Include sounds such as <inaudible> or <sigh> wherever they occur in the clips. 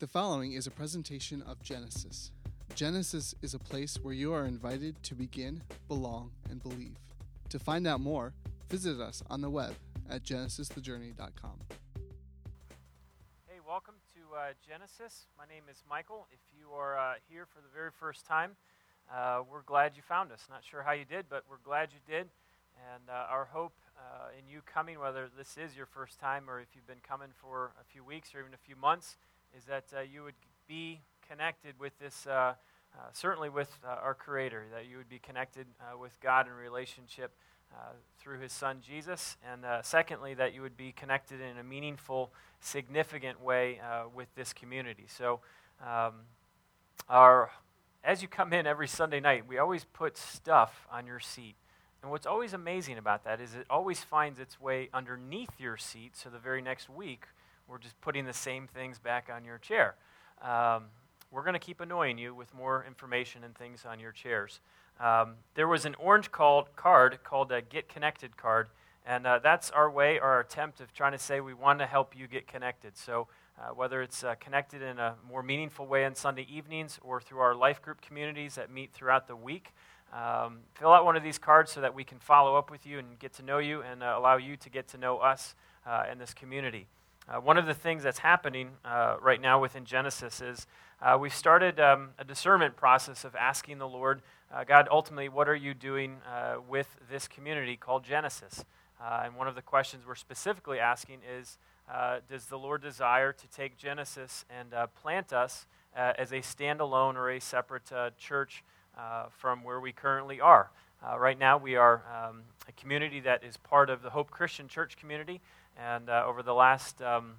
The following is a presentation of Genesis. Genesis is a place where you are invited to begin, belong, and believe. To find out more, visit us on the web at genesisthejourney.com. Hey, welcome to uh, Genesis. My name is Michael. If you are uh, here for the very first time, uh, we're glad you found us. Not sure how you did, but we're glad you did. And uh, our hope uh, in you coming, whether this is your first time or if you've been coming for a few weeks or even a few months, is that uh, you would be connected with this, uh, uh, certainly with uh, our Creator, that you would be connected uh, with God in relationship through His Son Jesus, and secondly, that you would be connected in a meaningful, significant way with this community. So, um, our, as you come in every Sunday night, we always put stuff on your seat. And what's always amazing about that is it always finds its way underneath your seat, so the very next week, we're just putting the same things back on your chair. Um, we're going to keep annoying you with more information and things on your chairs. Um, there was an orange called card called a Get Connected card, and uh, that's our way, our attempt of trying to say we want to help you get connected. So, uh, whether it's uh, connected in a more meaningful way on Sunday evenings or through our life group communities that meet throughout the week, um, fill out one of these cards so that we can follow up with you and get to know you and uh, allow you to get to know us uh, in this community. Uh, one of the things that's happening uh, right now within Genesis is uh, we've started um, a discernment process of asking the Lord, uh, God, ultimately, what are you doing uh, with this community called Genesis? Uh, and one of the questions we're specifically asking is Does the Lord desire to take Genesis and plant us as a standalone or a separate church from where we currently are? right now, we are um, a community that is part of the Hope Christian Church community. And uh, over the last, um,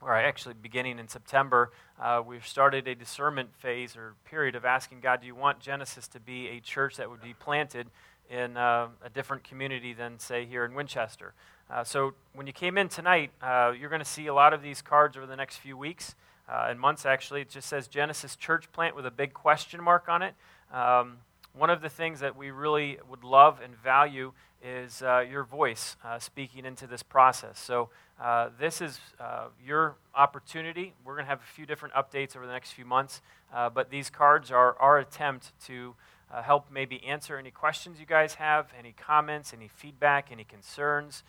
or actually beginning in September, uh, we've started a discernment phase or period of asking God, do you want Genesis to be a church that would be planted in uh, a different community than, say, here in Winchester? Uh, so when you came in tonight, uh, you're going to see a lot of these cards over the next few weeks uh, and months, actually. It just says Genesis Church Plant with a big question mark on it. Um, one of the things that we really would love and value is uh, your voice uh, speaking into this process. So, uh, this is uh, your opportunity. We're going to have a few different updates over the next few months, uh, but these cards are our attempt to uh, help maybe answer any questions you guys have, any comments, any feedback, any concerns,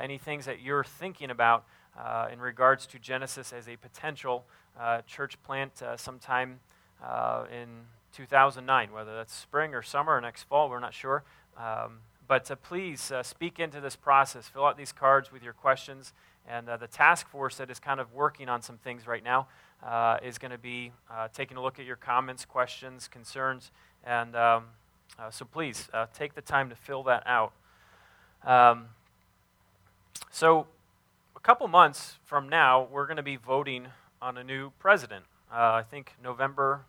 any things that you're thinking about in regards to Genesis as a potential church plant sometime in 2009, whether that's spring or summer or next fall, we're not sure. Um, but uh, please uh, speak into this process. Fill out these cards with your questions. And uh, the task force that is kind of working on some things right now uh, is going to be uh, taking a look at your comments, questions, concerns. And um, so please take the time to fill that out. Um, so, a couple months from now, we're going to be voting on a new president. I think November,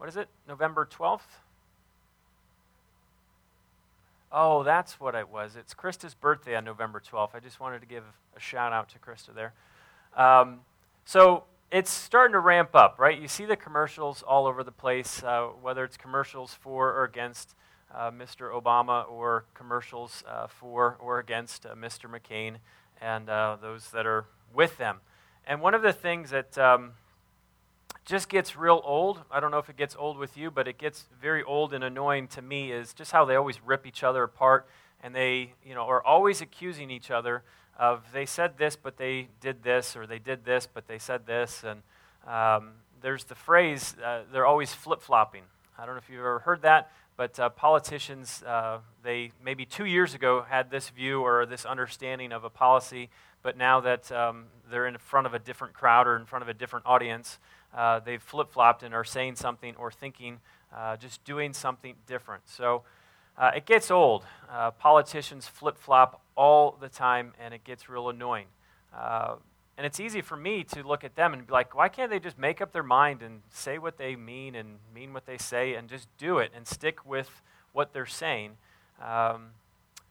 what is it? November 12th? Oh, that's what it was. It's Krista's birthday on November 12th. I just wanted to give a shout out to Krista there. Um, so it's starting to ramp up, right? You see the commercials all over the place, uh, whether it's commercials for or against uh, Mr. Obama or commercials uh, for or against uh, Mr. McCain and uh, those that are with them. And one of the things that um, just gets real old. I don't know if it gets old with you, but it gets very old and annoying to me is just how they always rip each other apart and they, you know, are always accusing each other of they said this, but they did this, or they did this, but they said this. And um, there's the phrase, uh, they're always flip flopping. I don't know if you've ever heard that, but uh, politicians, uh, they maybe two years ago had this view or this understanding of a policy, but now that um, they're in front of a different crowd or in front of a different audience, uh, they've flip flopped and are saying something or thinking, uh, just doing something different. So uh, it gets old. Uh, politicians flip flop all the time, and it gets real annoying. Uh, and it's easy for me to look at them and be like, why can't they just make up their mind and say what they mean and mean what they say and just do it and stick with what they're saying? Um,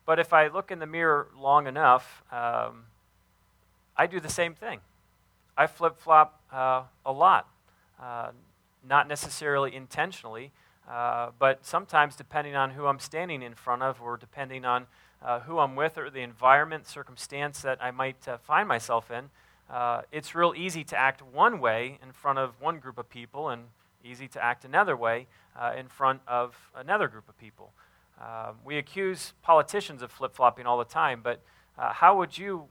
but if I look in the mirror long enough, um, I do the same thing. I flip flop uh, a lot, uh, not necessarily intentionally, uh, but sometimes depending on who I'm standing in front of or depending on uh, who I'm with or the environment, circumstance that I might uh, find myself in, uh, it's real easy to act one way in front of one group of people and easy to act another way in front of another group of people. We accuse politicians of flip flopping all the time, but how would you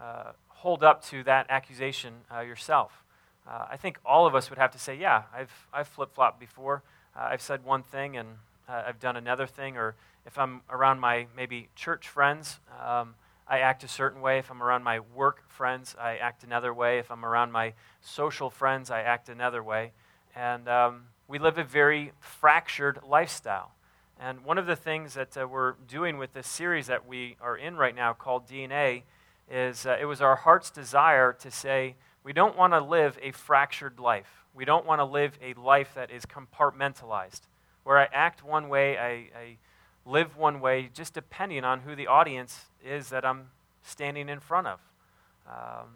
uh, hold up to that accusation uh, yourself? I think all of us would have to say, Yeah, I've, I've flip flopped before. I've said one thing and I've done another thing, or if I'm around my maybe church friends, um, I act a certain way. If I'm around my work friends, I act another way. If I'm around my social friends, I act another way. And um, we live a very fractured lifestyle. And one of the things that uh, we're doing with this series that we are in right now called DNA is uh, it was our heart's desire to say we don't want to live a fractured life. We don't want to live a life that is compartmentalized, where I act one way, I, I live one way, just depending on who the audience is that I'm standing in front of. Um,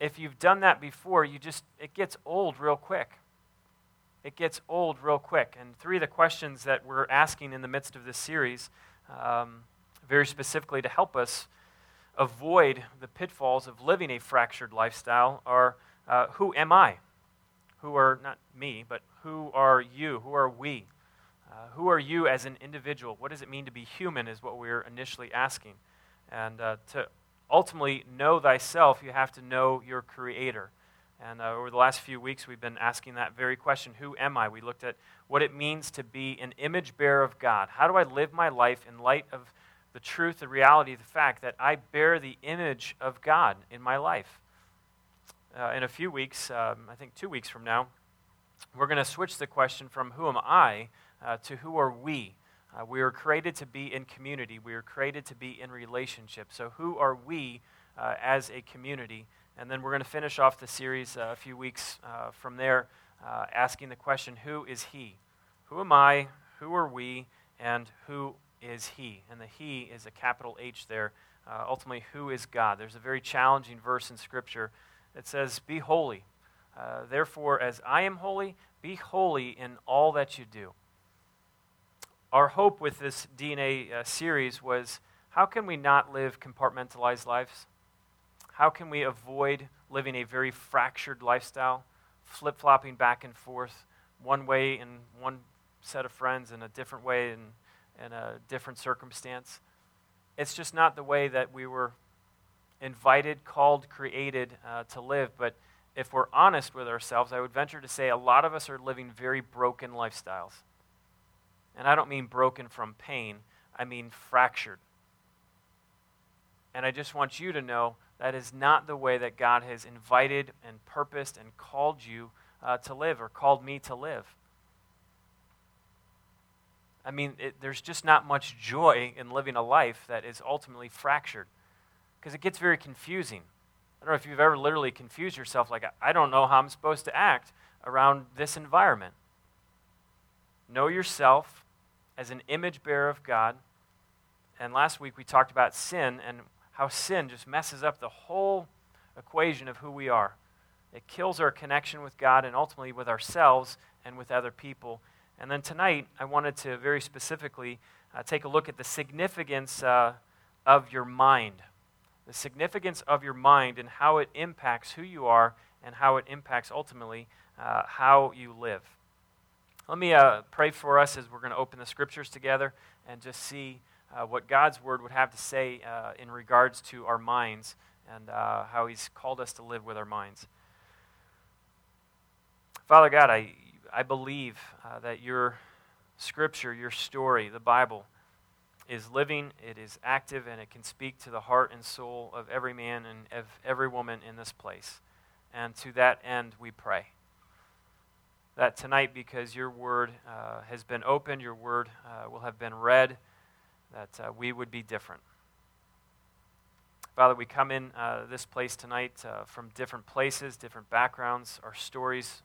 if you've done that before, you just it gets old real quick. It gets old real quick. And three of the questions that we're asking in the midst of this series, um, very specifically to help us avoid the pitfalls of living a fractured lifestyle, are uh, who am I? Who are not me, but who are you? Who are we? Uh, who are you as an individual? What does it mean to be human, is what we are initially asking. And uh, to ultimately know thyself, you have to know your Creator. And uh, over the last few weeks, we've been asking that very question Who am I? We looked at what it means to be an image bearer of God. How do I live my life in light of the truth, the reality, the fact that I bear the image of God in my life? Uh, in a few weeks, um, I think two weeks from now, we're going to switch the question from Who am I? uh, to who are we? Uh, we are created to be in community. We are created to be in relationship. So, who are we uh, as a community? And then we're going to finish off the series uh, a few weeks uh, from there, asking the question Who is He? Who am I? Who are we? And who is He? And the He is a capital H there. ultimately, who is God? There's a very challenging verse in Scripture that says, Be holy. therefore, as I am holy, be holy in all that you do our hope with this DNA uh, series was how can we not live compartmentalized lives? How can we avoid living a very fractured lifestyle, flip flopping back and forth, one way in one set of friends and a different way in, in a different circumstance? It's just not the way that we were invited, called, created uh, to live. But if we're honest with ourselves, I would venture to say a lot of us are living very broken lifestyles. And I don't mean broken from pain, I mean fractured. And I just want you to know that is not the way that God has invited and purposed and called you uh, to live or called me to live. I mean, it, there's just not much joy in living a life that is ultimately fractured because it gets very confusing. I don't know if you've ever literally confused yourself, like, I don't know how I'm supposed to act around this environment. Know yourself, as an image bearer of God. And last week we talked about sin and how sin just messes up the whole equation of who we are. It kills our connection with God and ultimately with ourselves and with other people. And then tonight, I wanted to very specifically uh, take a look at the significance uh, of your mind. The significance of your mind and how it impacts who you are and how it impacts ultimately uh, how you live. Let me uh, pray for us as we're going to open the scriptures together and just see uh, what God's word would have to say uh, in regards to our minds and how He's called us to live with our minds. Father God, I, I believe uh, that your scripture, your story, the Bible, is living, it is active, and it can speak to the heart and soul of every man and of every woman in this place. And to that end, we pray that tonight, because your word uh, has been opened, your word uh, will have been read, that uh, we would be different. Father, we come in uh, this place tonight uh, from different places, different backgrounds. Our stories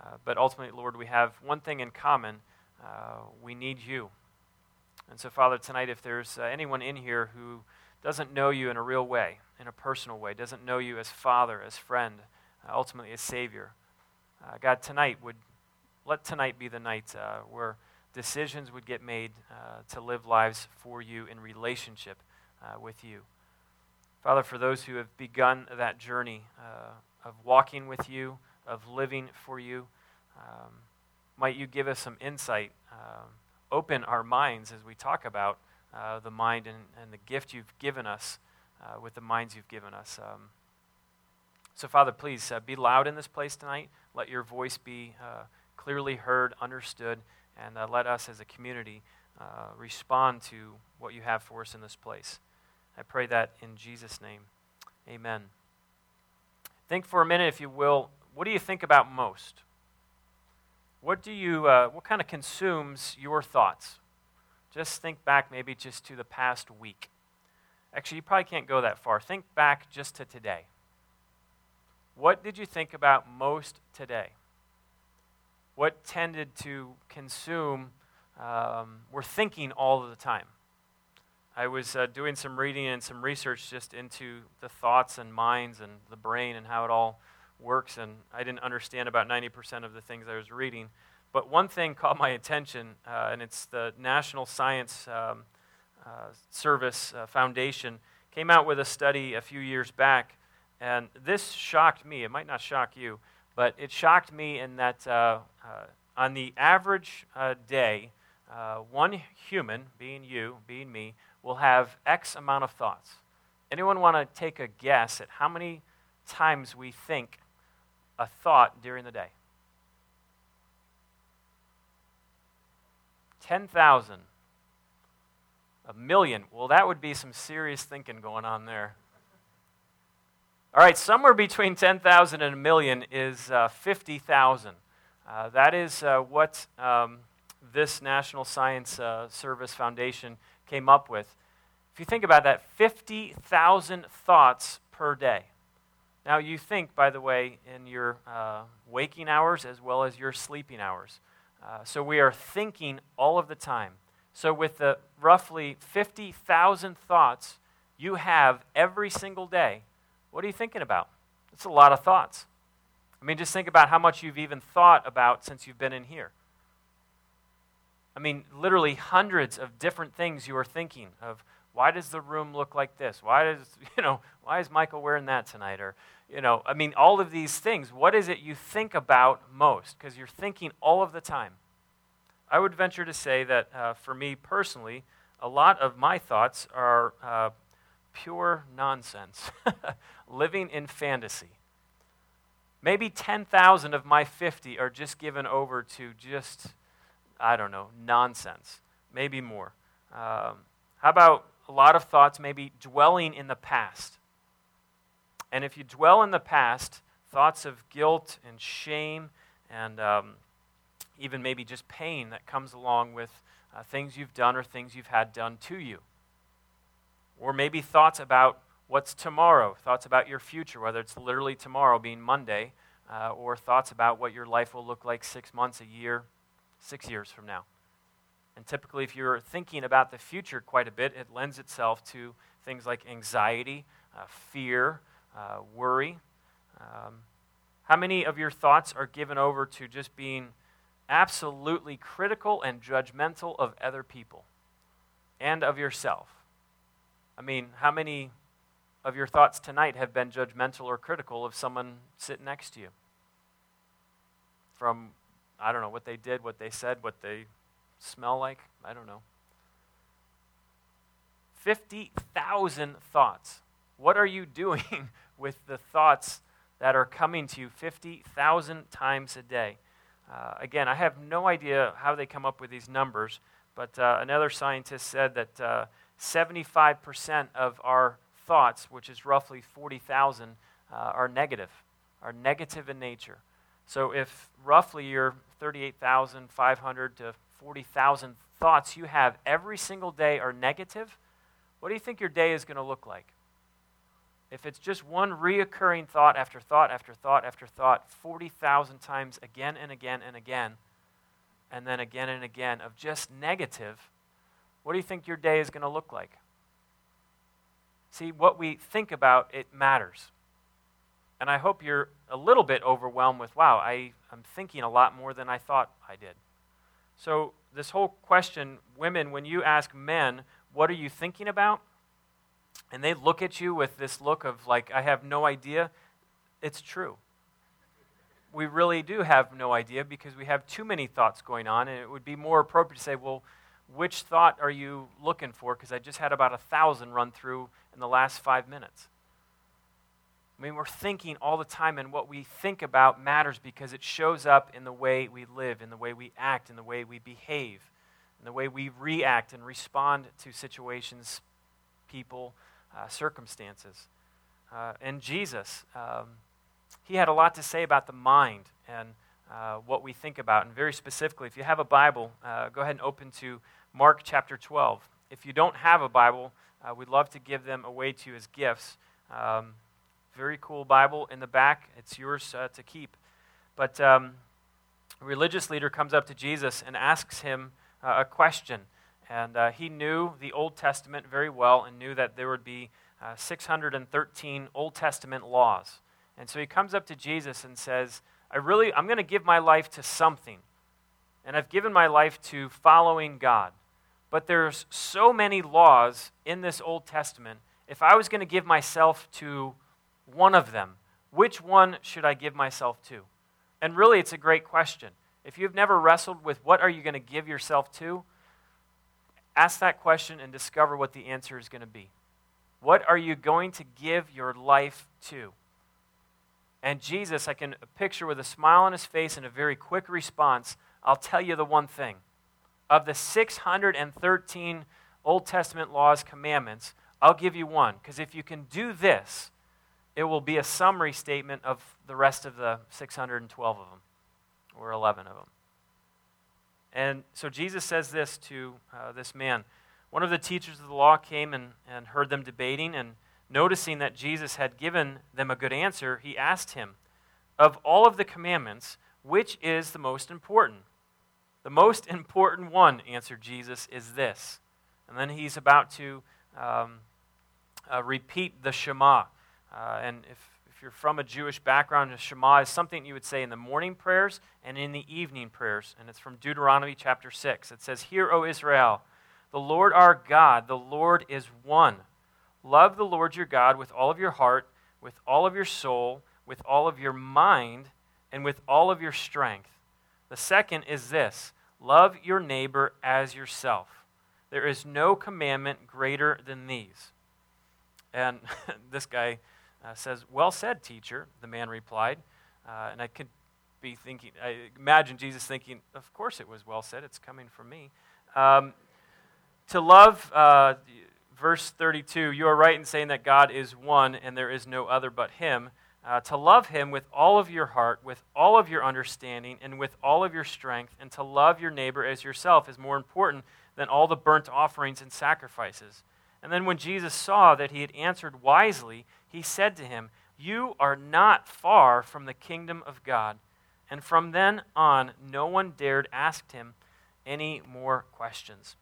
uh, but ultimately, Lord, we have one thing in common we need you. And so, Father, tonight, if there's anyone in here who doesn't know you in a real way, in a personal way, doesn't know you as Father, as friend, ultimately as Savior, uh, God, tonight would let tonight be the night uh, where decisions would get made uh, to live lives for you in relationship uh, with you. Father, for those who have begun that journey uh, of walking with you, of living for you, um, might you give us some insight, uh, open our minds as we talk about uh, the mind and, and, the gift you've given us uh, with the minds you've given us. Um, so, Father, please uh, be loud in this place tonight. Let your voice be uh, clearly heard, understood, and uh, let us as a community respond to what you have for us in this place. I pray that in Jesus' name. Amen. Think for a minute, if you will, what do you think about most? What do you, uh, what kind of consumes your thoughts? Just think back maybe just to the past week. Actually, you probably can't go that far. Think back just to today. What did you think about most today? What tended to consume, um, we're thinking all of the time. I was uh, doing some reading and some research just into the thoughts and minds and the brain and how it all works, and I didn't understand about 90% of the things I was reading. But one thing caught my attention, uh, and it's the National Science um, uh, Service uh, Foundation came out with a study a few years back, and this shocked me. It might not shock you, but it shocked me in that uh, uh, on the average day, one human, being you, being me, will have X amount of thoughts. Anyone want to take a guess at how many times we think a thought during the day? 10,000. A million. Well, that would be some serious thinking going on there. All right, somewhere between 10,000 and a million is uh, 50,000. Uh, that is uh, what um, this National Science uh, Service Foundation came up with. If you think about that, 50,000 thoughts per day. Now, you think, by the way, in your uh, waking hours as well as your sleeping hours. Uh, so we are thinking all of the time. So, with the roughly 50,000 thoughts you have every single day, what are you thinking about? It's a lot of thoughts. I mean, just think about how much you've even thought about since you've been in here. I mean, literally hundreds of different things you are thinking of. Why does the room look like this? Why does, <laughs> you know, why is Michael wearing that tonight? Or, you know, I mean, all of these things. What is it you think about most? Because you're thinking all of the time. I would venture to say that uh, for me personally, a lot of my thoughts are uh, pure nonsense, <laughs> living in fantasy. Maybe 10,000 of my 50 are just given over to just I don't know, nonsense, maybe more. Um, how about a lot of thoughts maybe dwelling in the past? And if you dwell in the past, thoughts of guilt and shame and um, even maybe just pain that comes along with uh, things you've done or things you've had done to you. Or maybe thoughts about what's tomorrow, thoughts about your future, whether it's literally tomorrow being Monday, uh, or thoughts about what your life will look like six months, a year, six years from now. And typically, if you're thinking about the future quite a bit, it lends itself to things like anxiety, uh, fear, uh, worry. Um, how many of your thoughts are given over to just being absolutely critical and judgmental of other people and of yourself? I mean, how many of your thoughts tonight have been judgmental or critical of someone sitting next to you? From I don't know what they did, what they said, what they smell like. I don't know. 50,000 thoughts. What are you doing <laughs> with the thoughts that are coming to you 50,000 times a day? Uh, again, I have no idea how they come up with these numbers, but uh, another scientist said that uh, 75% of our thoughts, which is roughly 40,000, uh, are negative, are negative in nature. So if roughly your 38,500 to 40,000 thoughts you have every single day are negative, what do you think your day is going to look like? If it's just one reoccurring thought after thought after thought after thought, 40,000 times again and again and again, and then again and again of just negative, what do you think your day is going to look like? See, what we think about, it matters. And I hope you're a little bit overwhelmed with, wow, I, I'm thinking a lot more than I thought I did. So, this whole question, women, when you ask men, what are you thinking about? and they look at you with this look of, like, I have no idea, it's true. We really do have no idea because we have too many thoughts going on, and it would be more appropriate to say, well, which thought are you looking for? Because I just had about a thousand run through in the last five minutes. I mean, we're thinking all the time, and what we think about matters because it shows up in the way we live, in the way we act, in the way we behave, in the way we react and respond to situations, people, uh, circumstances. Uh, and Jesus, um, he had a lot to say about the mind and uh, what we think about. And very specifically, if you have a Bible, uh, go ahead and open to Mark chapter 12. If you don't have a Bible, uh, we'd love to give them away to you as gifts. Um, very cool Bible in the back. It's yours uh, to keep. But um, a religious leader comes up to Jesus and asks him uh, a question. And uh, he knew the Old Testament very well and knew that there would be uh, 613 Old Testament laws. And so he comes up to Jesus and says, I really, I'm going to give my life to something. And I've given my life to following God. But there's so many laws in this Old Testament. If I was going to give myself to one of them, which one should I give myself to? And really, it's a great question. If you've never wrestled with what are you going to give yourself to, ask that question and discover what the answer is going to be. What are you going to give your life to? And Jesus, I can picture with a smile on his face and a very quick response, I'll tell you the one thing. Of the 613 Old Testament laws, commandments, I'll give you one. Because if you can do this, it will be a summary statement of the rest of the 612 of them, or 11 of them. And so Jesus says this to uh, this man. One of the teachers of the law came and, and heard them debating, and noticing that Jesus had given them a good answer, he asked him, Of all of the commandments, which is the most important? The most important one, answered Jesus, is this. And then he's about to um, uh, repeat the Shema. Uh, and if, if you're from a Jewish background, the Shema is something you would say in the morning prayers and in the evening prayers. And it's from Deuteronomy chapter 6. It says, Hear, O Israel, the Lord our God, the Lord is one. Love the Lord your God with all of your heart, with all of your soul, with all of your mind, and with all of your strength. The second is this love your neighbor as yourself. There is no commandment greater than these. And <laughs> this guy uh, says, Well said, teacher, the man replied. Uh, and I could be thinking, I imagine Jesus thinking, Of course it was well said, it's coming from me. Um, to love, uh, verse 32, you are right in saying that God is one and there is no other but Him. Uh, to love Him with all of your heart, with all of your understanding, and with all of your strength, and to love your neighbor as yourself is more important than all the burnt offerings and sacrifices. And then when Jesus saw that he had answered wisely, he said to him, You are not far from the kingdom of God. And from then on, no one dared ask him any more questions.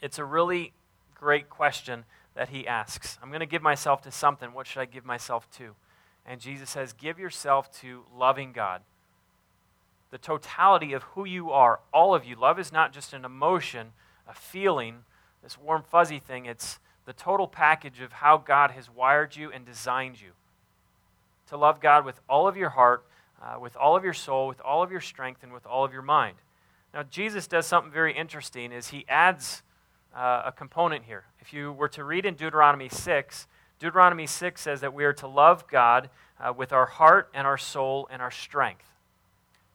It's a really great question that he asks. I'm going to give myself to something. What should I give myself to? And Jesus says, Give yourself to loving God. The totality of who you are, all of you. Love is not just an emotion, a feeling, this warm, fuzzy thing. It's the total package of how God has wired you and designed you. To love God with all of your heart, uh, with all of your soul, with all of your strength, and with all of your mind. Now, Jesus does something very interesting is he adds uh, a component here. If you were to read in Deuteronomy 6, Deuteronomy 6 says that we are to love God uh, with our heart and our soul and our strength.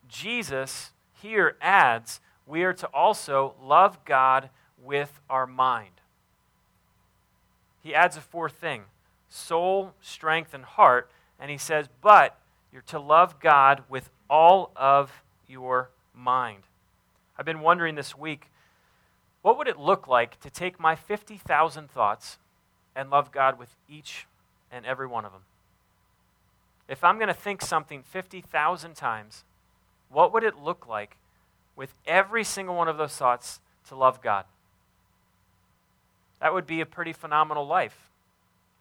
Jesus here adds we are to also love God with our mind. He adds a fourth thing soul, strength, and heart. And he says, but you're to love God with all of your mind. I've been wondering this week what would it look like to take my 50,000 thoughts and love God with each and every one of them? If I'm going to think something 50,000 times, what would it look like with every single one of those thoughts to love God? That would be a pretty phenomenal life.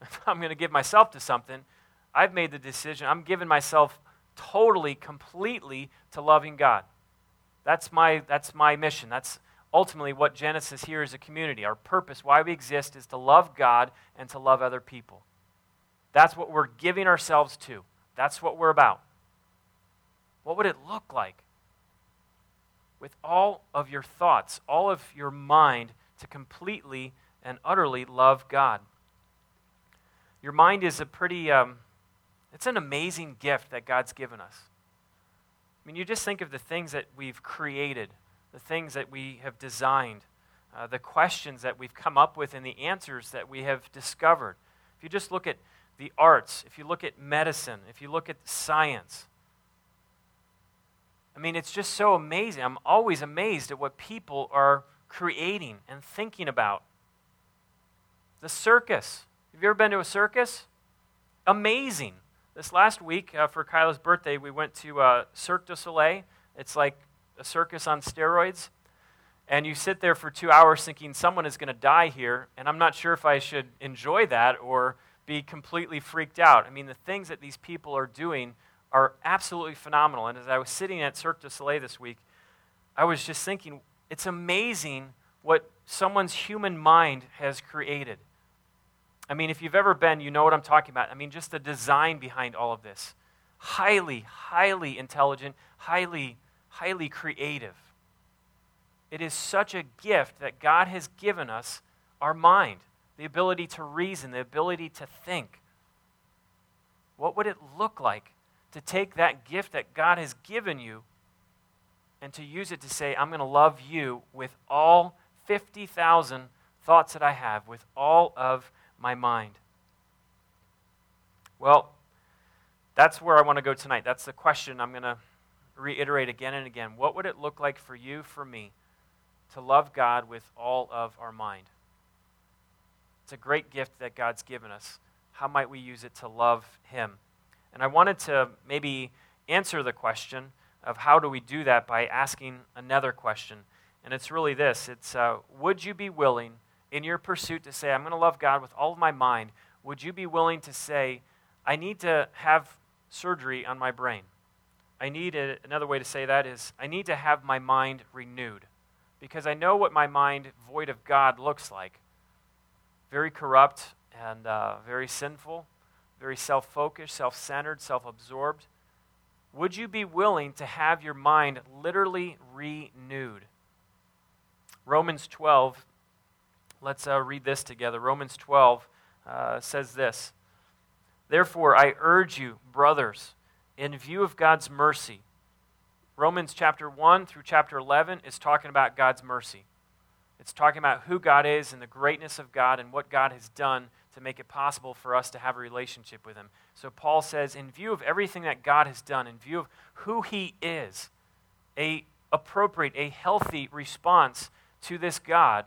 <laughs> If I'm going to give myself to something, I've made the decision. I'm giving myself totally, completely to loving God. That's my, that's my mission. That's ultimately what Genesis here is a community. Our purpose, why we exist, is to love God and to love other people. That's what we're giving ourselves to. That's what we're about. What would it look like with all of your thoughts, all of your mind, to completely and utterly love God? Your mind is a pretty, um, it's an amazing gift that God's given us. I mean, you just think of the things that we've created, the things that we have designed, uh, the questions that we've come up with, and the answers that we have discovered. If you just look at the arts, if you look at medicine, if you look at science, I mean, it's just so amazing. I'm always amazed at what people are creating and thinking about. The circus. Have you ever been to a circus? Amazing. This last week, uh, for Kyla's birthday, we went to uh, Cirque du Soleil. It's like a circus on steroids. And you sit there for two hours thinking someone is going to die here, and I'm not sure if I should enjoy that or be completely freaked out. I mean, the things that these people are doing are absolutely phenomenal. And as I was sitting at Cirque du Soleil this week, I was just thinking, it's amazing what someone's human mind has created. I mean, if you've ever been, you know what I'm talking about. I mean, just the design behind all of this. Highly, highly intelligent, highly, highly creative. It is such a gift that God has given us our mind, the ability to reason, the ability to think. What would it look like to take that gift that God has given you and to use it to say, I'm going to love you with all 50,000 thoughts that I have, with all of my mind? Well, that's where I want to go tonight. That's the question I'm going to reiterate again and again. What would it look like for you, for me, to love God with all of our mind? It's a great gift that God's given us. How might we use it to love Him? And I wanted to maybe answer the question of how do we do that by asking another question. And it's really this it's uh, would you be willing in your pursuit to say, I'm going to love God with all of my mind, would you be willing to say, I need to have surgery on my brain? I need a, another way to say that is, I need to have my mind renewed. Because I know what my mind void of God looks like very corrupt and uh, very sinful, very self focused, self centered, self absorbed. Would you be willing to have your mind literally renewed? Romans 12 Let's uh, read this together. Romans 12 uh, says this Therefore, I urge you, brothers, in view of God's mercy, Romans chapter 1 through chapter 11 is talking about God's mercy. It's talking about who God is and the greatness of God and what God has done to make it possible for us to have a relationship with Him. So Paul says, in view of everything that God has done, in view of who He is, a appropriate, a healthy response to this God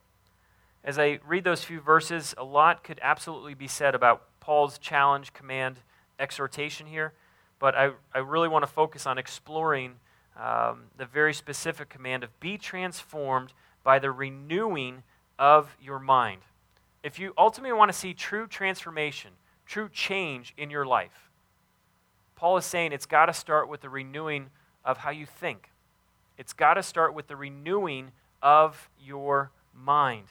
As I read those few verses, a lot could absolutely be said about Paul's challenge, command, exhortation here, but I, I really want to focus on exploring um, the very specific command of be transformed by the renewing of your mind. If you ultimately want to see true transformation, true change in your life, Paul is saying it's got to start with the renewing of how you think. It's got to start with the renewing of your mind.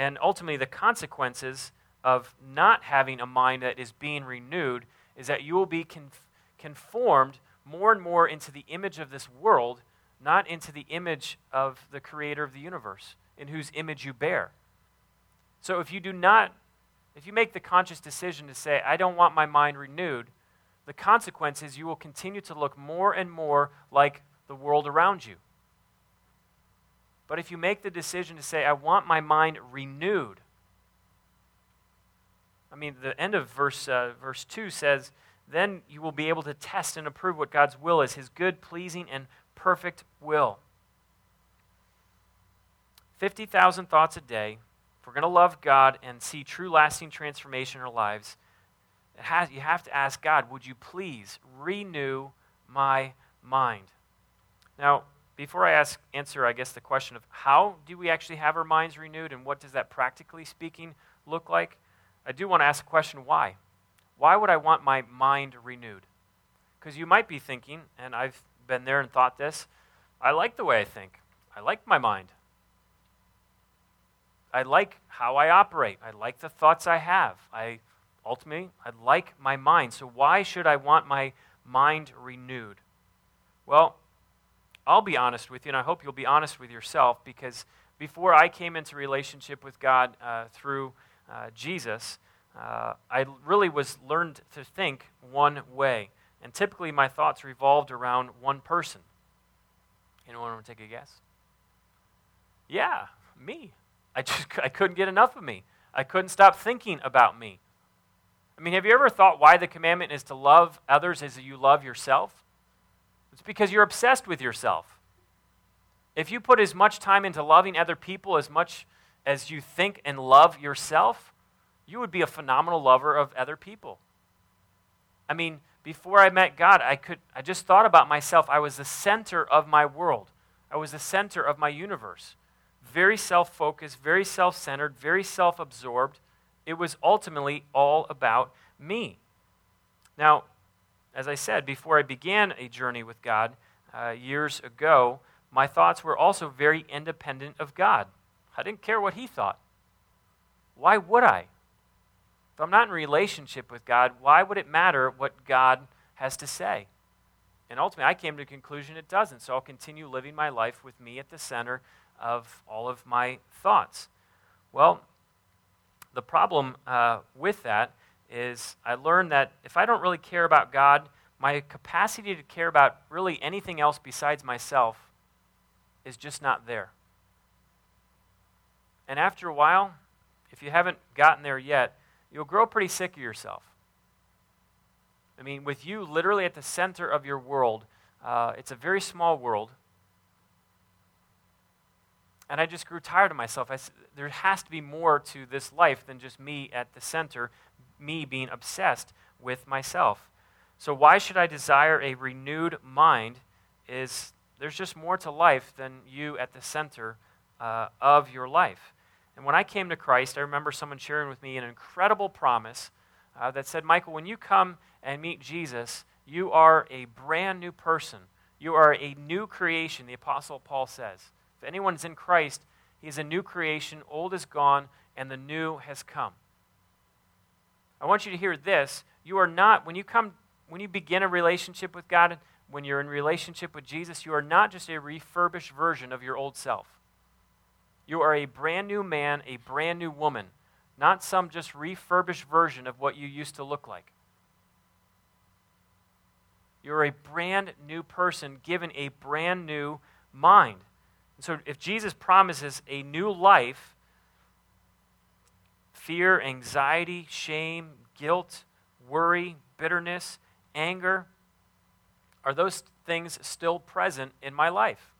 And ultimately, the consequences of not having a mind that is being renewed is that you will be conformed more and more into the image of this world, not into the image of the creator of the universe, in whose image you bear. So if you do not, if you make the conscious decision to say, I don't want my mind renewed, the consequence is you will continue to look more and more like the world around you. But if you make the decision to say, I want my mind renewed, I mean, the end of verse, uh, verse 2 says, Then you will be able to test and approve what God's will is, his good, pleasing, and perfect will. 50,000 thoughts a day, if we're going to love God and see true lasting transformation in our lives, has, you have to ask God, would you please renew my mind? Now, before I ask, answer, I guess, the question of how do we actually have our minds renewed and what does that practically speaking look like, I do want to ask the question why? Why would I want my mind renewed? Because you might be thinking, and I've been there and thought this, I like the way I think. I like my mind. I like how I operate. I like the thoughts I have. I ultimately I like my mind. So why should I want my mind renewed? Well, I'll be honest with you, and I hope you'll be honest with yourself because before I came into relationship with God uh, through uh, Jesus, uh, I really was learned to think one way. And typically my thoughts revolved around one person. Anyone want to take a guess? Yeah, me. I <laughs> just I couldn't get enough of me. I couldn't stop thinking about me. I mean, have you ever thought why the commandment is to love others as you love yourself? It's because you're obsessed with yourself. If you put as much time into loving other people as much as you think and love yourself, you would be a phenomenal lover of other people. I mean, before I met God, I could I just thought about myself. I was the center of my world. I was the center of my universe very self focused, very self centered, very self absorbed. It was ultimately all about me. Now, as I said, before I began a journey with God uh, years ago, my thoughts were also very independent of God. I didn't care what He thought. Why would I? If I'm not in a relationship with God, why would it matter what God has to say? And ultimately, I came to the conclusion it doesn't. So I'll continue living my life with me at the center of all of my thoughts. Well, the problem uh, with that is I learned that if I don't really care about God, my capacity to care about really anything else besides myself is just not there. And after a while, if you haven't gotten there yet, you'll grow pretty sick of yourself. I mean, with you literally at the center of your world, uh, it's a very small world. And I just grew tired of myself. I, there has to be more to this life than just me at the center, me being obsessed with myself. So why should I desire a renewed mind? Is there's just more to life than you at the center uh, of your life. And when I came to Christ, I remember someone sharing with me an incredible promise uh, that said, Michael, when you come and meet Jesus, you are a brand new person. You are a new creation, the Apostle Paul says. If anyone is in Christ, he is a new creation. Old is gone, and the new has come. I want you to hear this. You are not, when you come, when you begin a relationship with God, when you're in relationship with Jesus, you are not just a refurbished version of your old self. You are a brand new man, a brand new woman, not some just refurbished version of what you used to look like. You're a brand new person given a brand new mind. And so, if Jesus promises a new life, fear, anxiety, shame, guilt, worry, bitterness, anger, are those things still present in my life?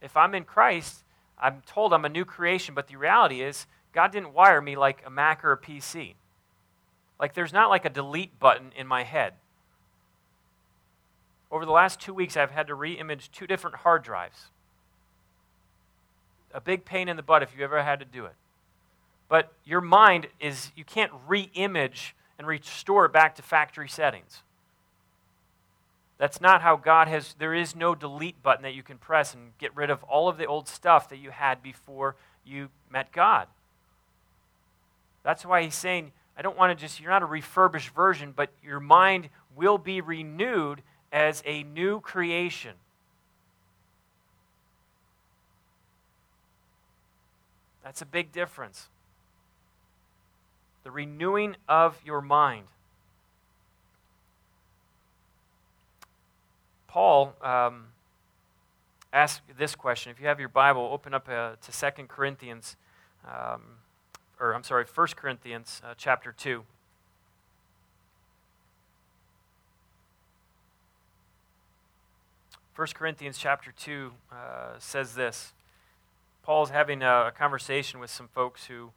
If I'm in Christ, I'm told I'm a new creation, but the reality is, God didn't wire me like a Mac or a PC. Like, there's not like a delete button in my head. Over the last two weeks, I've had to re image two different hard drives. A big pain in the butt if you ever had to do it. But your mind is, you can't re image and restore it back to factory settings. That's not how God has, there is no delete button that you can press and get rid of all of the old stuff that you had before you met God. That's why he's saying, I don't want to just, you're not a refurbished version, but your mind will be renewed as a new creation. That's a big difference. The renewing of your mind. Paul um, asked this question. If you have your Bible, open up uh, to 2 Corinthians, um, or I'm sorry, 1 Corinthians uh, chapter 2. 1 Corinthians chapter 2 uh, says this. Paul's having a, a conversation with some folks who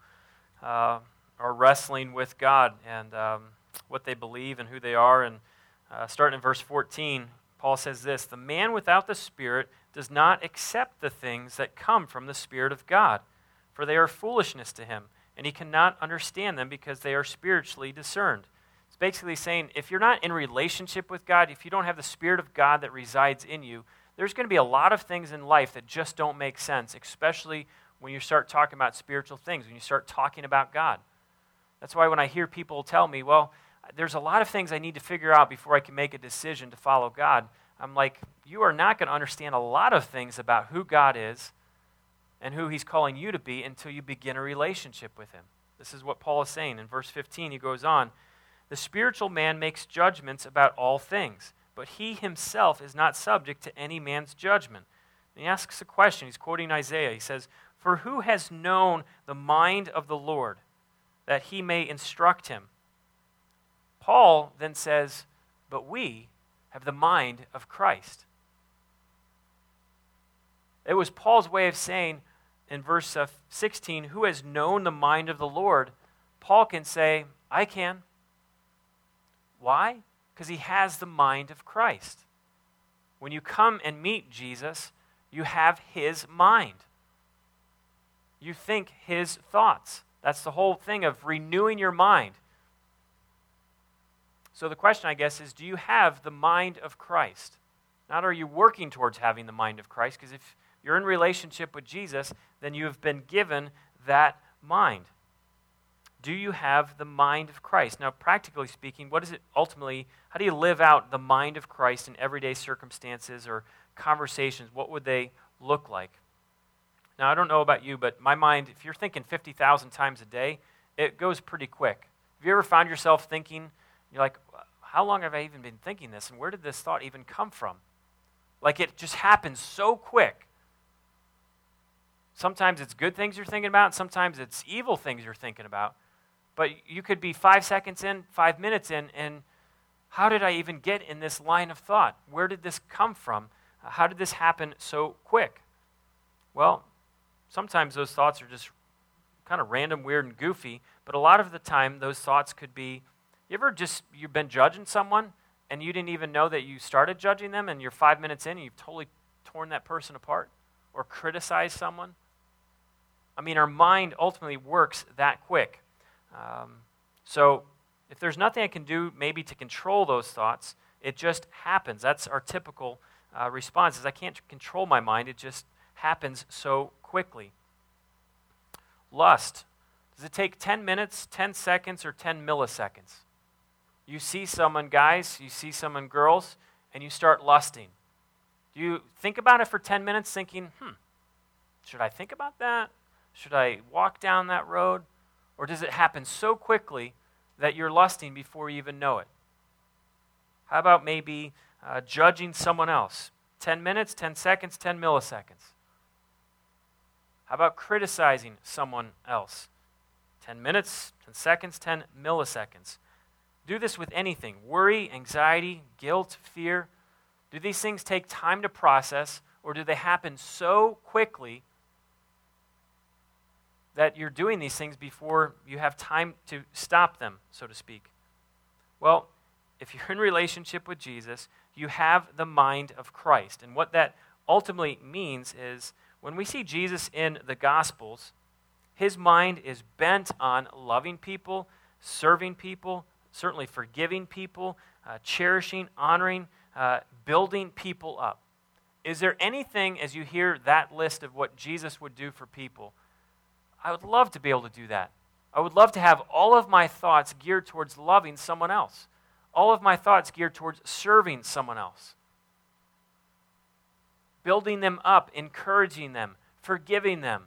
uh, are wrestling with God and um, what they believe and who they are. And uh, starting in verse 14, Paul says this The man without the Spirit does not accept the things that come from the Spirit of God, for they are foolishness to him, and he cannot understand them because they are spiritually discerned. It's basically saying if you're not in relationship with God, if you don't have the Spirit of God that resides in you, there's going to be a lot of things in life that just don't make sense, especially when you start talking about spiritual things, when you start talking about God. That's why when I hear people tell me, well, there's a lot of things I need to figure out before I can make a decision to follow God, I'm like, you are not going to understand a lot of things about who God is and who He's calling you to be until you begin a relationship with Him. This is what Paul is saying. In verse 15, he goes on The spiritual man makes judgments about all things but he himself is not subject to any man's judgment. And he asks a question. He's quoting Isaiah. He says, For who has known the mind of the Lord that he may instruct him? Paul then says, But we have the mind of Christ. It was Paul's way of saying in verse uh, 16, Who has known the mind of the Lord? Paul can say, I can. Why? Because he has the mind of Christ. When you come and meet Jesus, you have his mind. You think his thoughts. That's the whole thing of renewing your mind. So the question, I guess, is do you have the mind of Christ? Not are you working towards having the mind of Christ, because if you're in relationship with Jesus, then you have been given that mind. Do you have the mind of Christ? Now, practically speaking, what is it ultimately? How do you live out the mind of Christ in everyday circumstances or conversations? What would they look like? Now, I don't know about you, but my mind, if you're thinking 50,000 times a day, it goes pretty quick. Have you ever found yourself thinking, you're like, how long have I even been thinking this? And where did this thought even come from? Like it just happens so quick. Sometimes it's good things you're thinking about, sometimes it's evil things you're thinking about. But you could be five seconds in, five minutes in, and how did I even get in this line of thought? Where did this come from? How did this happen so quick? Well, sometimes those thoughts are just kind of random, weird, and goofy, but a lot of the time those thoughts could be you ever just you've been judging someone and you didn't even know that you started judging them and you're five minutes in and you've totally torn that person apart or criticized someone? I mean, our mind ultimately works that quick. Um, so if there's nothing I can do maybe to control those thoughts, it just happens. That's our typical uh, response is I can't control my mind. It just happens so quickly. Lust. Does it take 10 minutes, 10 seconds, or 10 milliseconds? You see someone, guys, you see someone, girls, and you start lusting. Do you think about it for 10 minutes thinking, hmm, should I think about that? Should I walk down that road? Or does it happen so quickly that you're lusting before you even know it? How about maybe uh, judging someone else? 10 minutes, 10 seconds, 10 milliseconds. How about criticizing someone else? 10 minutes, 10 seconds, 10 milliseconds. Do this with anything worry, anxiety, guilt, fear. Do these things take time to process, or do they happen so quickly that you're doing these things before you have time to stop them, so to speak? Well, if you're in relationship with Jesus, you have the mind of Christ. And what that ultimately means is when we see Jesus in the Gospels, his mind is bent on loving people, serving people, certainly forgiving people, uh, cherishing, honoring, uh, building people up. Is there anything, as you hear that list of what Jesus would do for people, I would love to be able to do that. I would love to have all of my thoughts geared towards loving someone else, all of my thoughts geared towards serving someone else, building them up, encouraging them, forgiving them,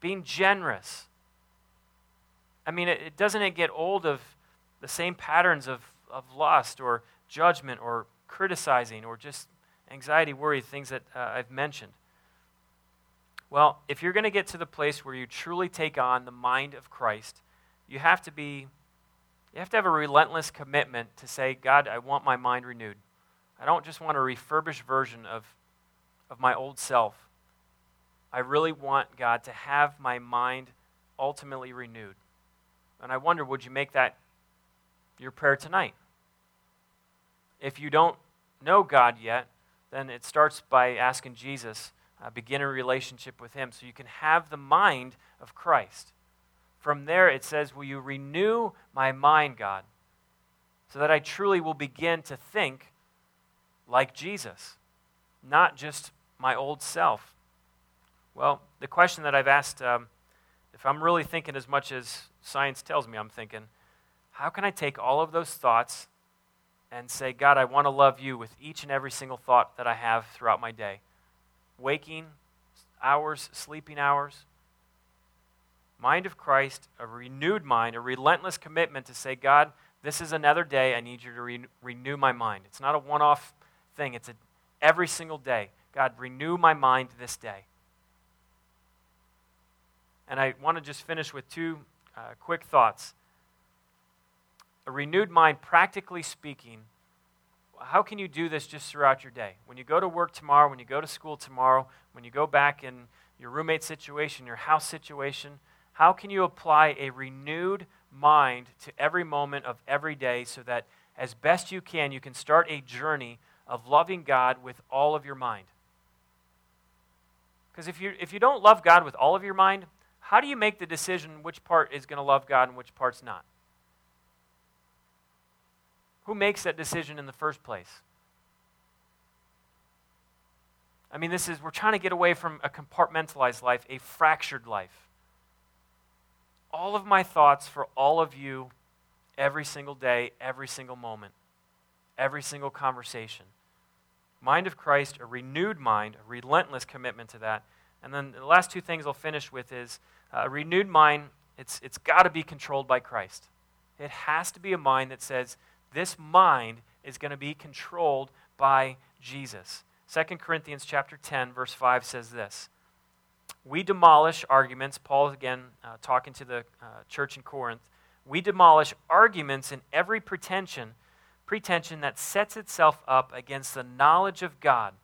being generous. I mean, it, it doesn't it get old of the same patterns of, of lust or judgment or criticizing or just anxiety, worry, things that uh, I've mentioned. Well, if you're going to get to the place where you truly take on the mind of Christ, you have to be you have to have a relentless commitment to say, God, I want my mind renewed. I don't just want a refurbished version of, of my old self. I really want, God, to have my mind ultimately renewed. And I wonder, would you make that your prayer tonight? If you don't know God yet, then it starts by asking Jesus, uh, begin a relationship with Him so you can have the mind of Christ. From there, it says, Will you renew my mind, God, so that I truly will begin to think like Jesus, not just my old self? Well, the question that I've asked, um, if I'm really thinking as much as science tells me I'm thinking, how can I take all of those thoughts and say, God, I want to love you with each and every single thought that I have throughout my day? Waking hours, sleeping hours, mind of Christ, a renewed mind, a relentless commitment to say, God, this is another day. I need you to re- renew my mind. It's not a one off thing, it's a, every single day. God, renew my mind this day. And I want to just finish with two uh, quick thoughts. A renewed mind, practically speaking, how can you do this just throughout your day? When you go to work tomorrow, when you go to school tomorrow, when you go back in your roommate situation, your house situation, how can you apply a renewed mind to every moment of every day so that as best you can, you can start a journey of loving God with all of your mind? Because if you, if you don't love God with all of your mind, how do you make the decision which part is going to love God and which part's not? Who makes that decision in the first place? I mean, this is, we're trying to get away from a compartmentalized life, a fractured life all of my thoughts for all of you every single day, every single moment, every single conversation. Mind of Christ, a renewed mind, a relentless commitment to that. And then the last two things I'll finish with is uh, a renewed mind, it's, it's got to be controlled by Christ. It has to be a mind that says, this mind is going to be controlled by Jesus. 2 Corinthians chapter 10 verse 5 says this we demolish arguments. Paul, again, uh, talking to the uh, church in Corinth. We demolish arguments and every pretension, pretension that sets itself up against the knowledge of God.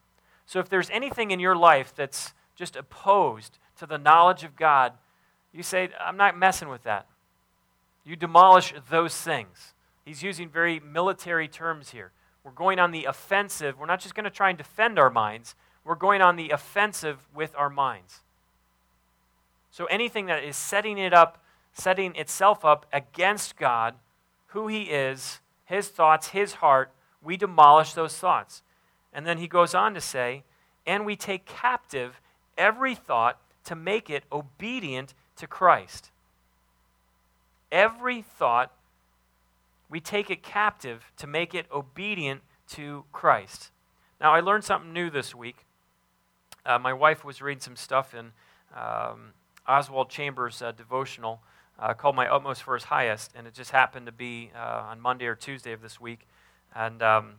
So if there's anything in your life that's just opposed to the knowledge of God, you say, I'm not messing with that. You demolish those things. He's using very military terms here. We're going on the offensive. We're not just going to try and defend our minds, we're going on the offensive with our minds. So anything that is setting it up, setting itself up against God, who He is, His thoughts, His heart, we demolish those thoughts. And then he goes on to say, and we take captive every thought to make it obedient to Christ. Every thought, we take it captive to make it obedient to Christ. Now, I learned something new this week. Uh, my wife was reading some stuff in um, Oswald Chambers' uh, devotional uh, called My Utmost for His Highest, and it just happened to be uh, on Monday or Tuesday of this week. And um,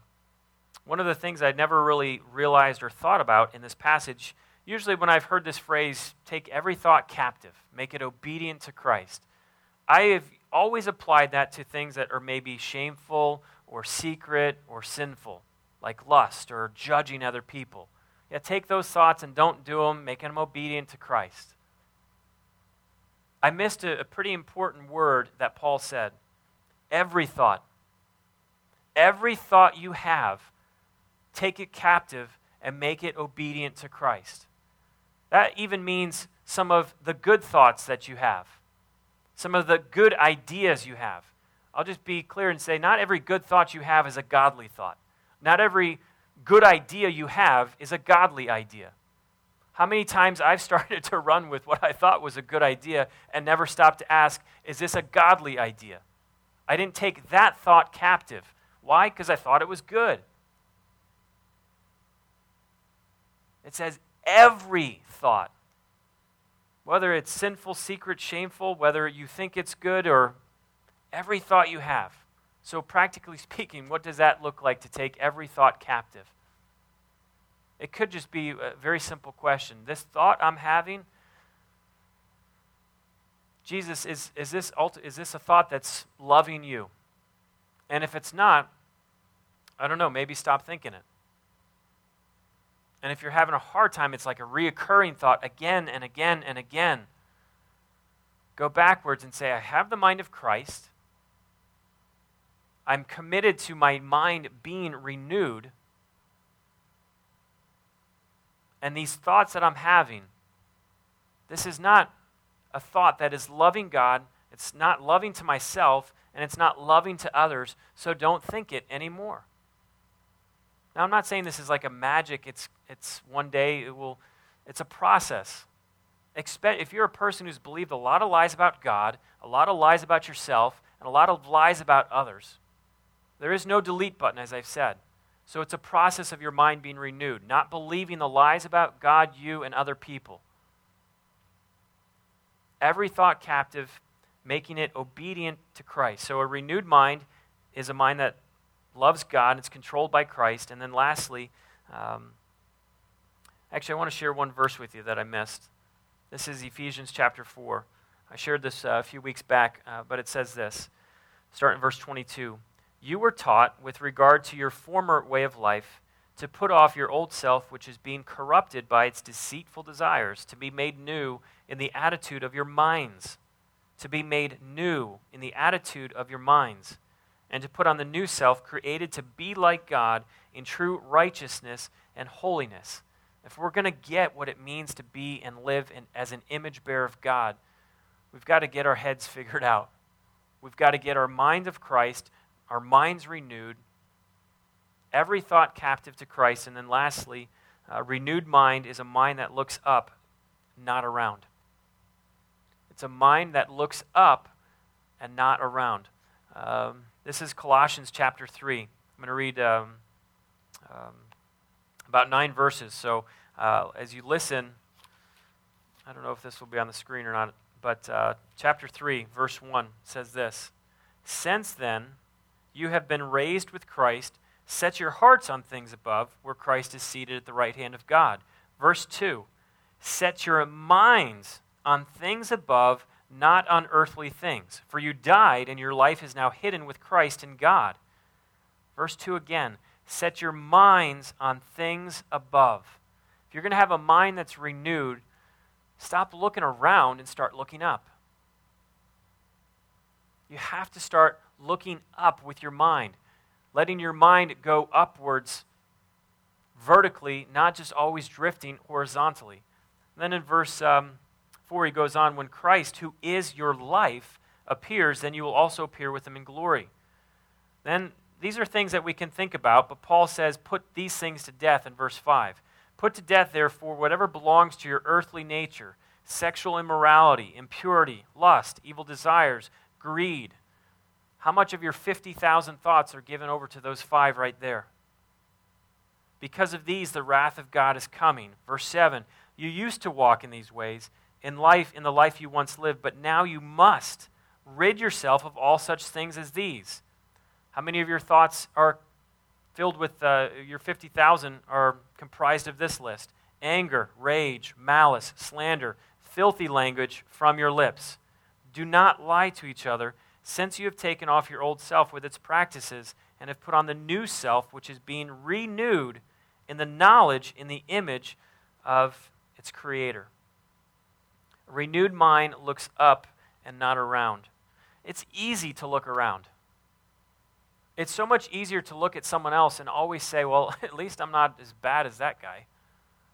one of the things I'd never really realized or thought about in this passage, usually when I've heard this phrase, take every thought captive, make it obedient to Christ, I have always applied that to things that are maybe shameful or secret or sinful, like lust or judging other people. Yeah, take those thoughts and don't do them, making them obedient to Christ. I missed a, a pretty important word that Paul said. Every thought. Every thought you have, take it captive and make it obedient to Christ. That even means some of the good thoughts that you have, some of the good ideas you have. I'll just be clear and say not every good thought you have is a godly thought. Not every good idea you have is a godly idea. How many times I've <laughs> started to run with what I thought was a good idea and never stopped to ask, is this a godly idea? I didn't take that thought captive. Why? Because I thought it was good. It says every thought, whether it's sinful, secret, shameful, whether you think it's good or every thought you have. So, practically <laughs> speaking, what does that look like to take every thought captive? It could just be a very simple question. This thought I'm having, Jesus, is, is, this, is this a thought that's loving you? And if it's not, I don't know, maybe stop thinking it. And if you're having a hard time, it's like a reoccurring thought again and again and again. Go backwards and say, I have the mind of Christ. I'm committed to my mind being renewed. And these thoughts that I'm having, this is not a thought that is loving God, it's not loving to myself, and it's not loving to others, so don't think it anymore. Now, I'm not saying this is like a magic, it's, it's one day, it will, it's a process. Expect, if you're a person who's believed a lot of lies about God, a lot of lies about yourself, and a lot of lies about others, there is no delete button, as I've said. So it's a process of your mind being renewed, not believing the lies about God, you, and other people. Every thought captive, making it obedient to Christ. So a renewed mind is a mind that loves God, and it's controlled by Christ. And then lastly, um, actually, I want to share one verse with you that I missed. This is Ephesians chapter 4. I shared this uh, a few weeks back, uh, but it says this, starting in verse 22. You were taught, with regard to your former way of life, to put off your old self, which is being corrupted by its deceitful desires, to be made new in the attitude of your minds. To be made new in the attitude of your minds. And to put on the new self, created to be like God in true righteousness and holiness. If we're going to get what it means to be and live in, as an image bearer of God, we've got to get our heads <laughs> figured out. We've got to get our mind of Christ our minds renewed, every thought captive to Christ. And then lastly, a renewed mind is a mind that looks up, not around. It's a mind that looks up and not around. Um, this is Colossians chapter 3. I'm going to read um, um, about nine verses. So uh, as you listen, I don't know if this will be on the screen or not, but uh, chapter 3, verse 1 says this Since then, you have been raised with Christ. Set your hearts on things above, where Christ is seated at the right hand of God. Verse 2 Set your minds on things above, not on earthly things. For you died, and your life is now hidden with Christ in God. Verse 2 again Set your minds on things above. If you're going to have a mind that's renewed, stop looking around and start looking up. You have to start looking up with your mind, letting your mind go upwards vertically, not just always drifting horizontally. And then in verse um, 4, he goes on When Christ, who is your life, appears, then you will also appear with him in glory. Then these are things that we can think about, but Paul says, Put these things to death in verse 5. Put to death, therefore, whatever belongs to your earthly nature sexual immorality, impurity, lust, evil desires, greed how much of your 50,000 thoughts are given over to those five right there? Because of these, the wrath of God is coming. Verse 7 You used to walk in these ways in life, in the life you once lived, but now you must rid yourself of all such things as these. How many of your thoughts are filled with, uh, your 50,000 are comprised of this list? Anger, rage, malice, slander, filthy language from your lips. Do not lie to each other since you have taken off your old self with its practices and have put on the new self, which is being renewed in the knowledge, in the image of its creator. A renewed mind looks up and not around. It's easy to look around. It's so much easier to look at someone else and always say, well, <laughs> at least I'm not as bad as that guy.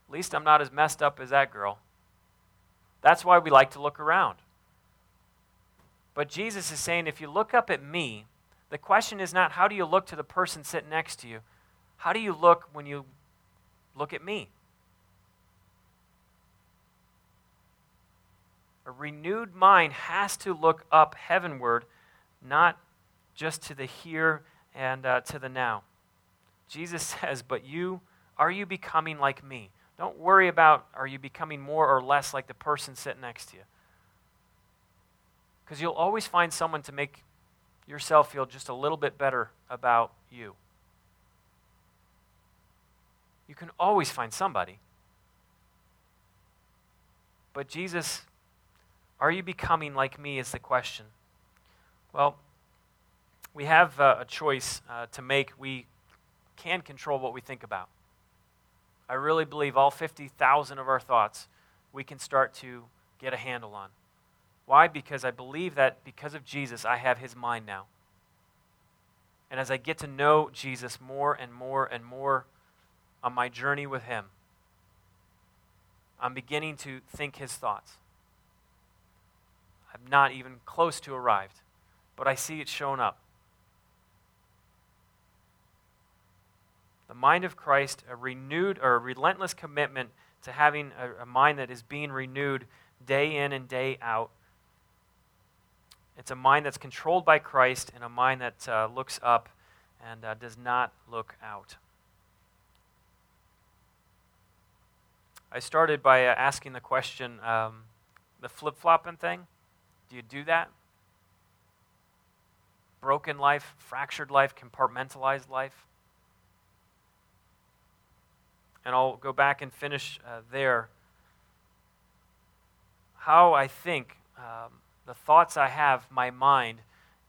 At least I'm not as messed up as that girl. That's why we like to look around. But Jesus is saying, if you look up at me, the question is not how do you look to the person sitting next to you? How do you look when you look at me? A renewed mind has to look up heavenward, not just to the here and uh, to the now. Jesus <laughs> says, But you, are you becoming like me? Don't worry about are you becoming more or less like the person sitting next to you. Because you'll always find someone to make yourself feel just a little bit better about you. You can always find somebody. But Jesus, are you becoming like me is the question. Well, we have uh, a choice uh, to make. We can control what we think about. I really believe all 50,000 of our thoughts we can start to get a handle on. Why? Because I believe that because of Jesus, I have his mind now. And as I get to know Jesus more and more and more on my journey with him, I'm beginning to think his thoughts. I'm not even close to arrived, but I see it showing up. The mind of Christ, a renewed or a relentless commitment to having a, a mind that is being renewed day in and day out. It's a mind that's controlled by Christ and a mind that uh, looks up and uh, does not look out. I started by uh, asking the question um, the flip flopping thing, do you do that? Broken life, fractured life, compartmentalized life? and I'll go back and finish uh, there. How I think, um, the thoughts I have, my mind,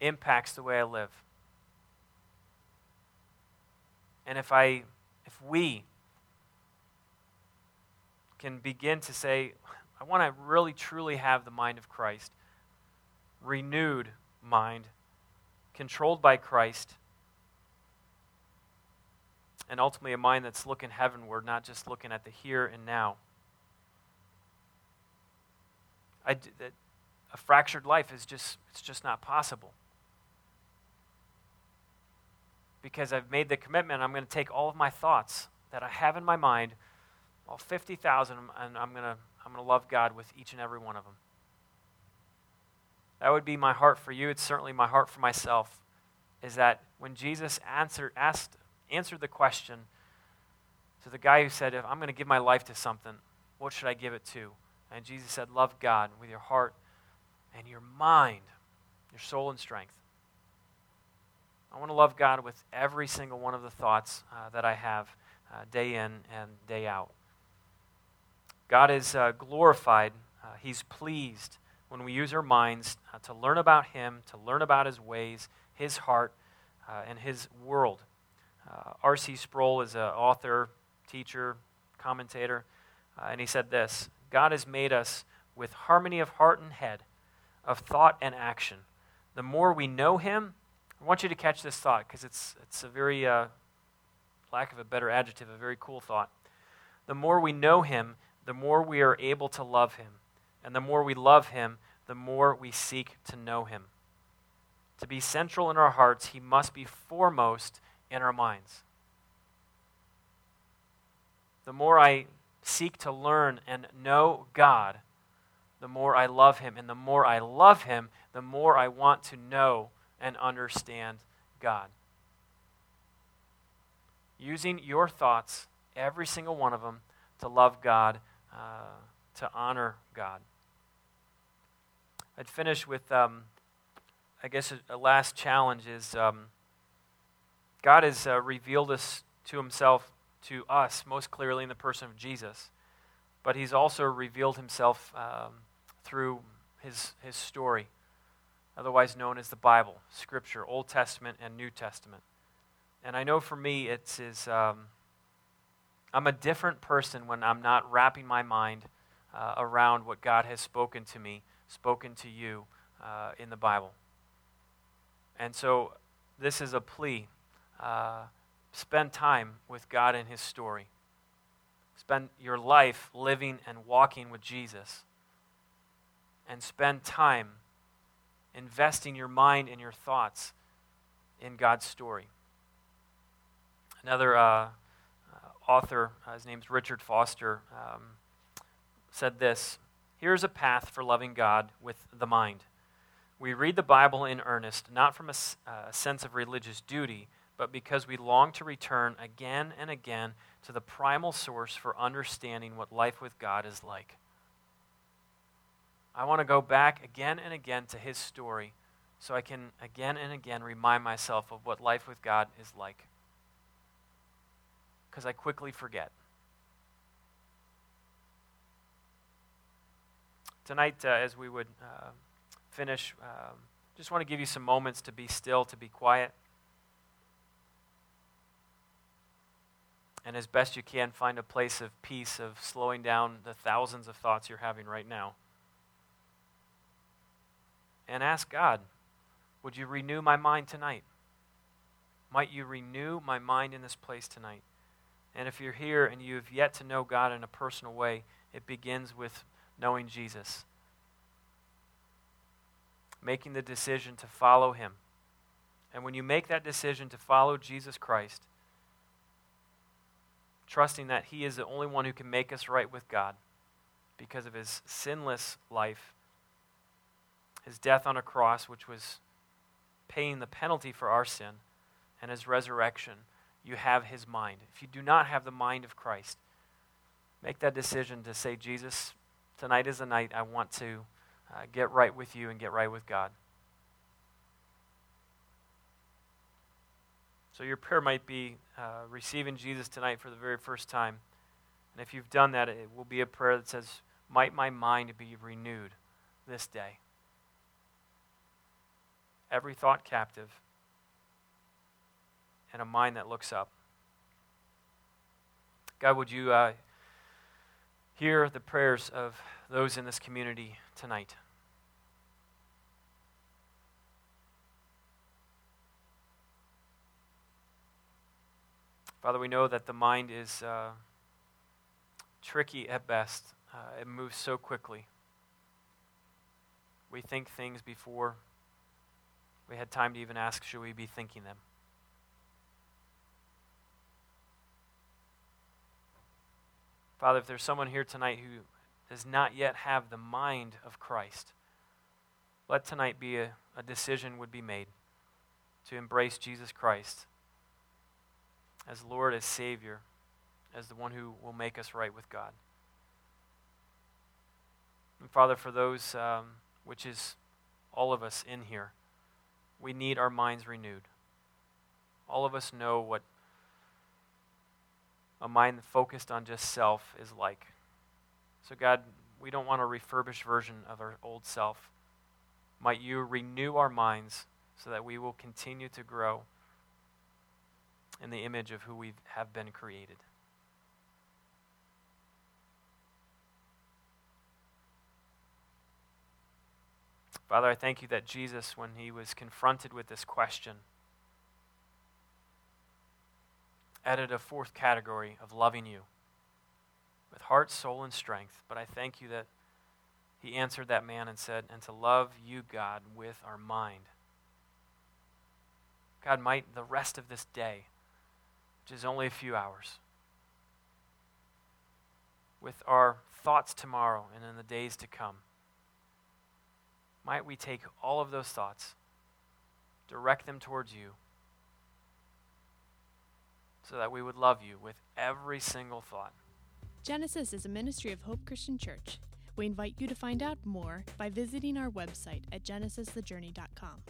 impacts the way I live. And if I, if we can begin to say, I want to really truly have the mind of Christ, renewed mind, controlled by Christ and ultimately a mind that's looking heavenward, not just looking at the here and now. I, a fractured life is just it's just not possible because I've made the commitment. I'm going to take all of my thoughts that I have in my mind, all 50,000, and I'm going to I'm going to love God with each and every one of them. That would be my heart for you. It's certainly my heart for myself. Is that when Jesus answered, asked answered the question to the guy who said, If I'm going to give my life to something, what should I give it to? And Jesus said, Love God with your heart and your mind, your soul and strength. I want to love God with every single one of the thoughts uh, that I have uh, day in and day out. God is uh, glorified, uh, He's pleased when we use our minds uh, to learn about Him, to learn about His ways, His heart, uh, and His world. R.C. Sproul is an author, teacher, commentator, and he said this God has made us with harmony of heart and head, of thought and action. The more we know Him, I want you to catch this thought because it's, it's a very, uh, lack of a better adjective, a very cool thought. The more we know Him, the more we are able to love Him. And the more we love Him, the more we seek to know Him. To be central in our hearts, He must be foremost in our minds. The more I seek to learn and know God, the more I love Him. And the more I love Him, the more I want to know and understand God. Using your thoughts, every single one of them, to love God, uh, to honor God. I'd finish with, um, I guess, a, a, last challenge is. Um, God has uh, revealed us to himself to us most clearly in the person of Jesus, but he's also revealed himself um, through his, his story, otherwise known as the Bible, Scripture, Old Testament and New Testament. And I know for me, it's is, um, I'm a different person when I'm not wrapping my mind uh, around what God has spoken to me, spoken to you uh, in the Bible. And so this is a plea uh, spend time with God and His story. Spend your life living and walking with Jesus. And spend time investing your mind and your thoughts in God's story. Another uh, uh author, uh, his name's Richard Foster, um, said this Here's a path for loving God with the mind. We read the Bible in earnest, not from a, a sense of religious duty but because we long to return again and again to the primal source for understanding what life with God is like. I want to go back again and again to his story so I can again and again remind myself of what life with God is like. Because I quickly forget. Tonight, uh, as we would uh, finish, um, just want to give you some moments to be still, to be quiet. And as best you can, find a place of peace, of slowing down the thousands of thoughts you're having right now. And ask God, would you renew my mind tonight? Might you renew my mind in this place tonight? And if you're here and you've yet to know God in a personal way, it begins with knowing Jesus. Making the decision to follow Him. And when you make that decision to follow Jesus Christ, trusting that He is the only one who can make us right with God because of His sinless life, His death on a cross, which was paying the penalty for our sin, and His resurrection, you have His mind. If you do not have the mind of Christ, make that decision to say, Jesus, tonight is the night I want to uh, get right with you and get right with God. So your prayer might be uh, receiving Jesus tonight for the very first time. And if you've done that, it will be a prayer that says, Might my mind be renewed this day. Every thought captive, and a mind that looks up. God, would you uh, hear the prayers of those in this community tonight? Father, we know that the mind is uh, tricky at best. Uh, it moves so quickly. We think things before we had time to even ask, should we be thinking them? Father, if there's someone here tonight who does not yet have the mind of Christ, let tonight be a, a decision would be made to embrace Jesus Christ as Lord, as Savior, as the one who will make us right with God. And Father, for those, um, which is all of us in here, we need our minds renewed. All of us know what a mind focused on just self is like. So, God, we don't want a refurbished version of our old self. Might you renew our minds so that we will continue to grow in the image of who we have been created. Father, I thank you that Jesus, when he was confronted with this question, added a fourth category of loving you with heart, soul, and strength. But I thank you that he answered that man and said, and to love you, God, with our mind. God, might the rest of this day which is only a few hours. With our thoughts tomorrow and in the days to come, might we take all of those thoughts, direct them towards you, so that we would love you with every single thought. Genesis is a ministry of Hope Christian Church. We invite you to find out more by visiting our website at genesisthejourney.com.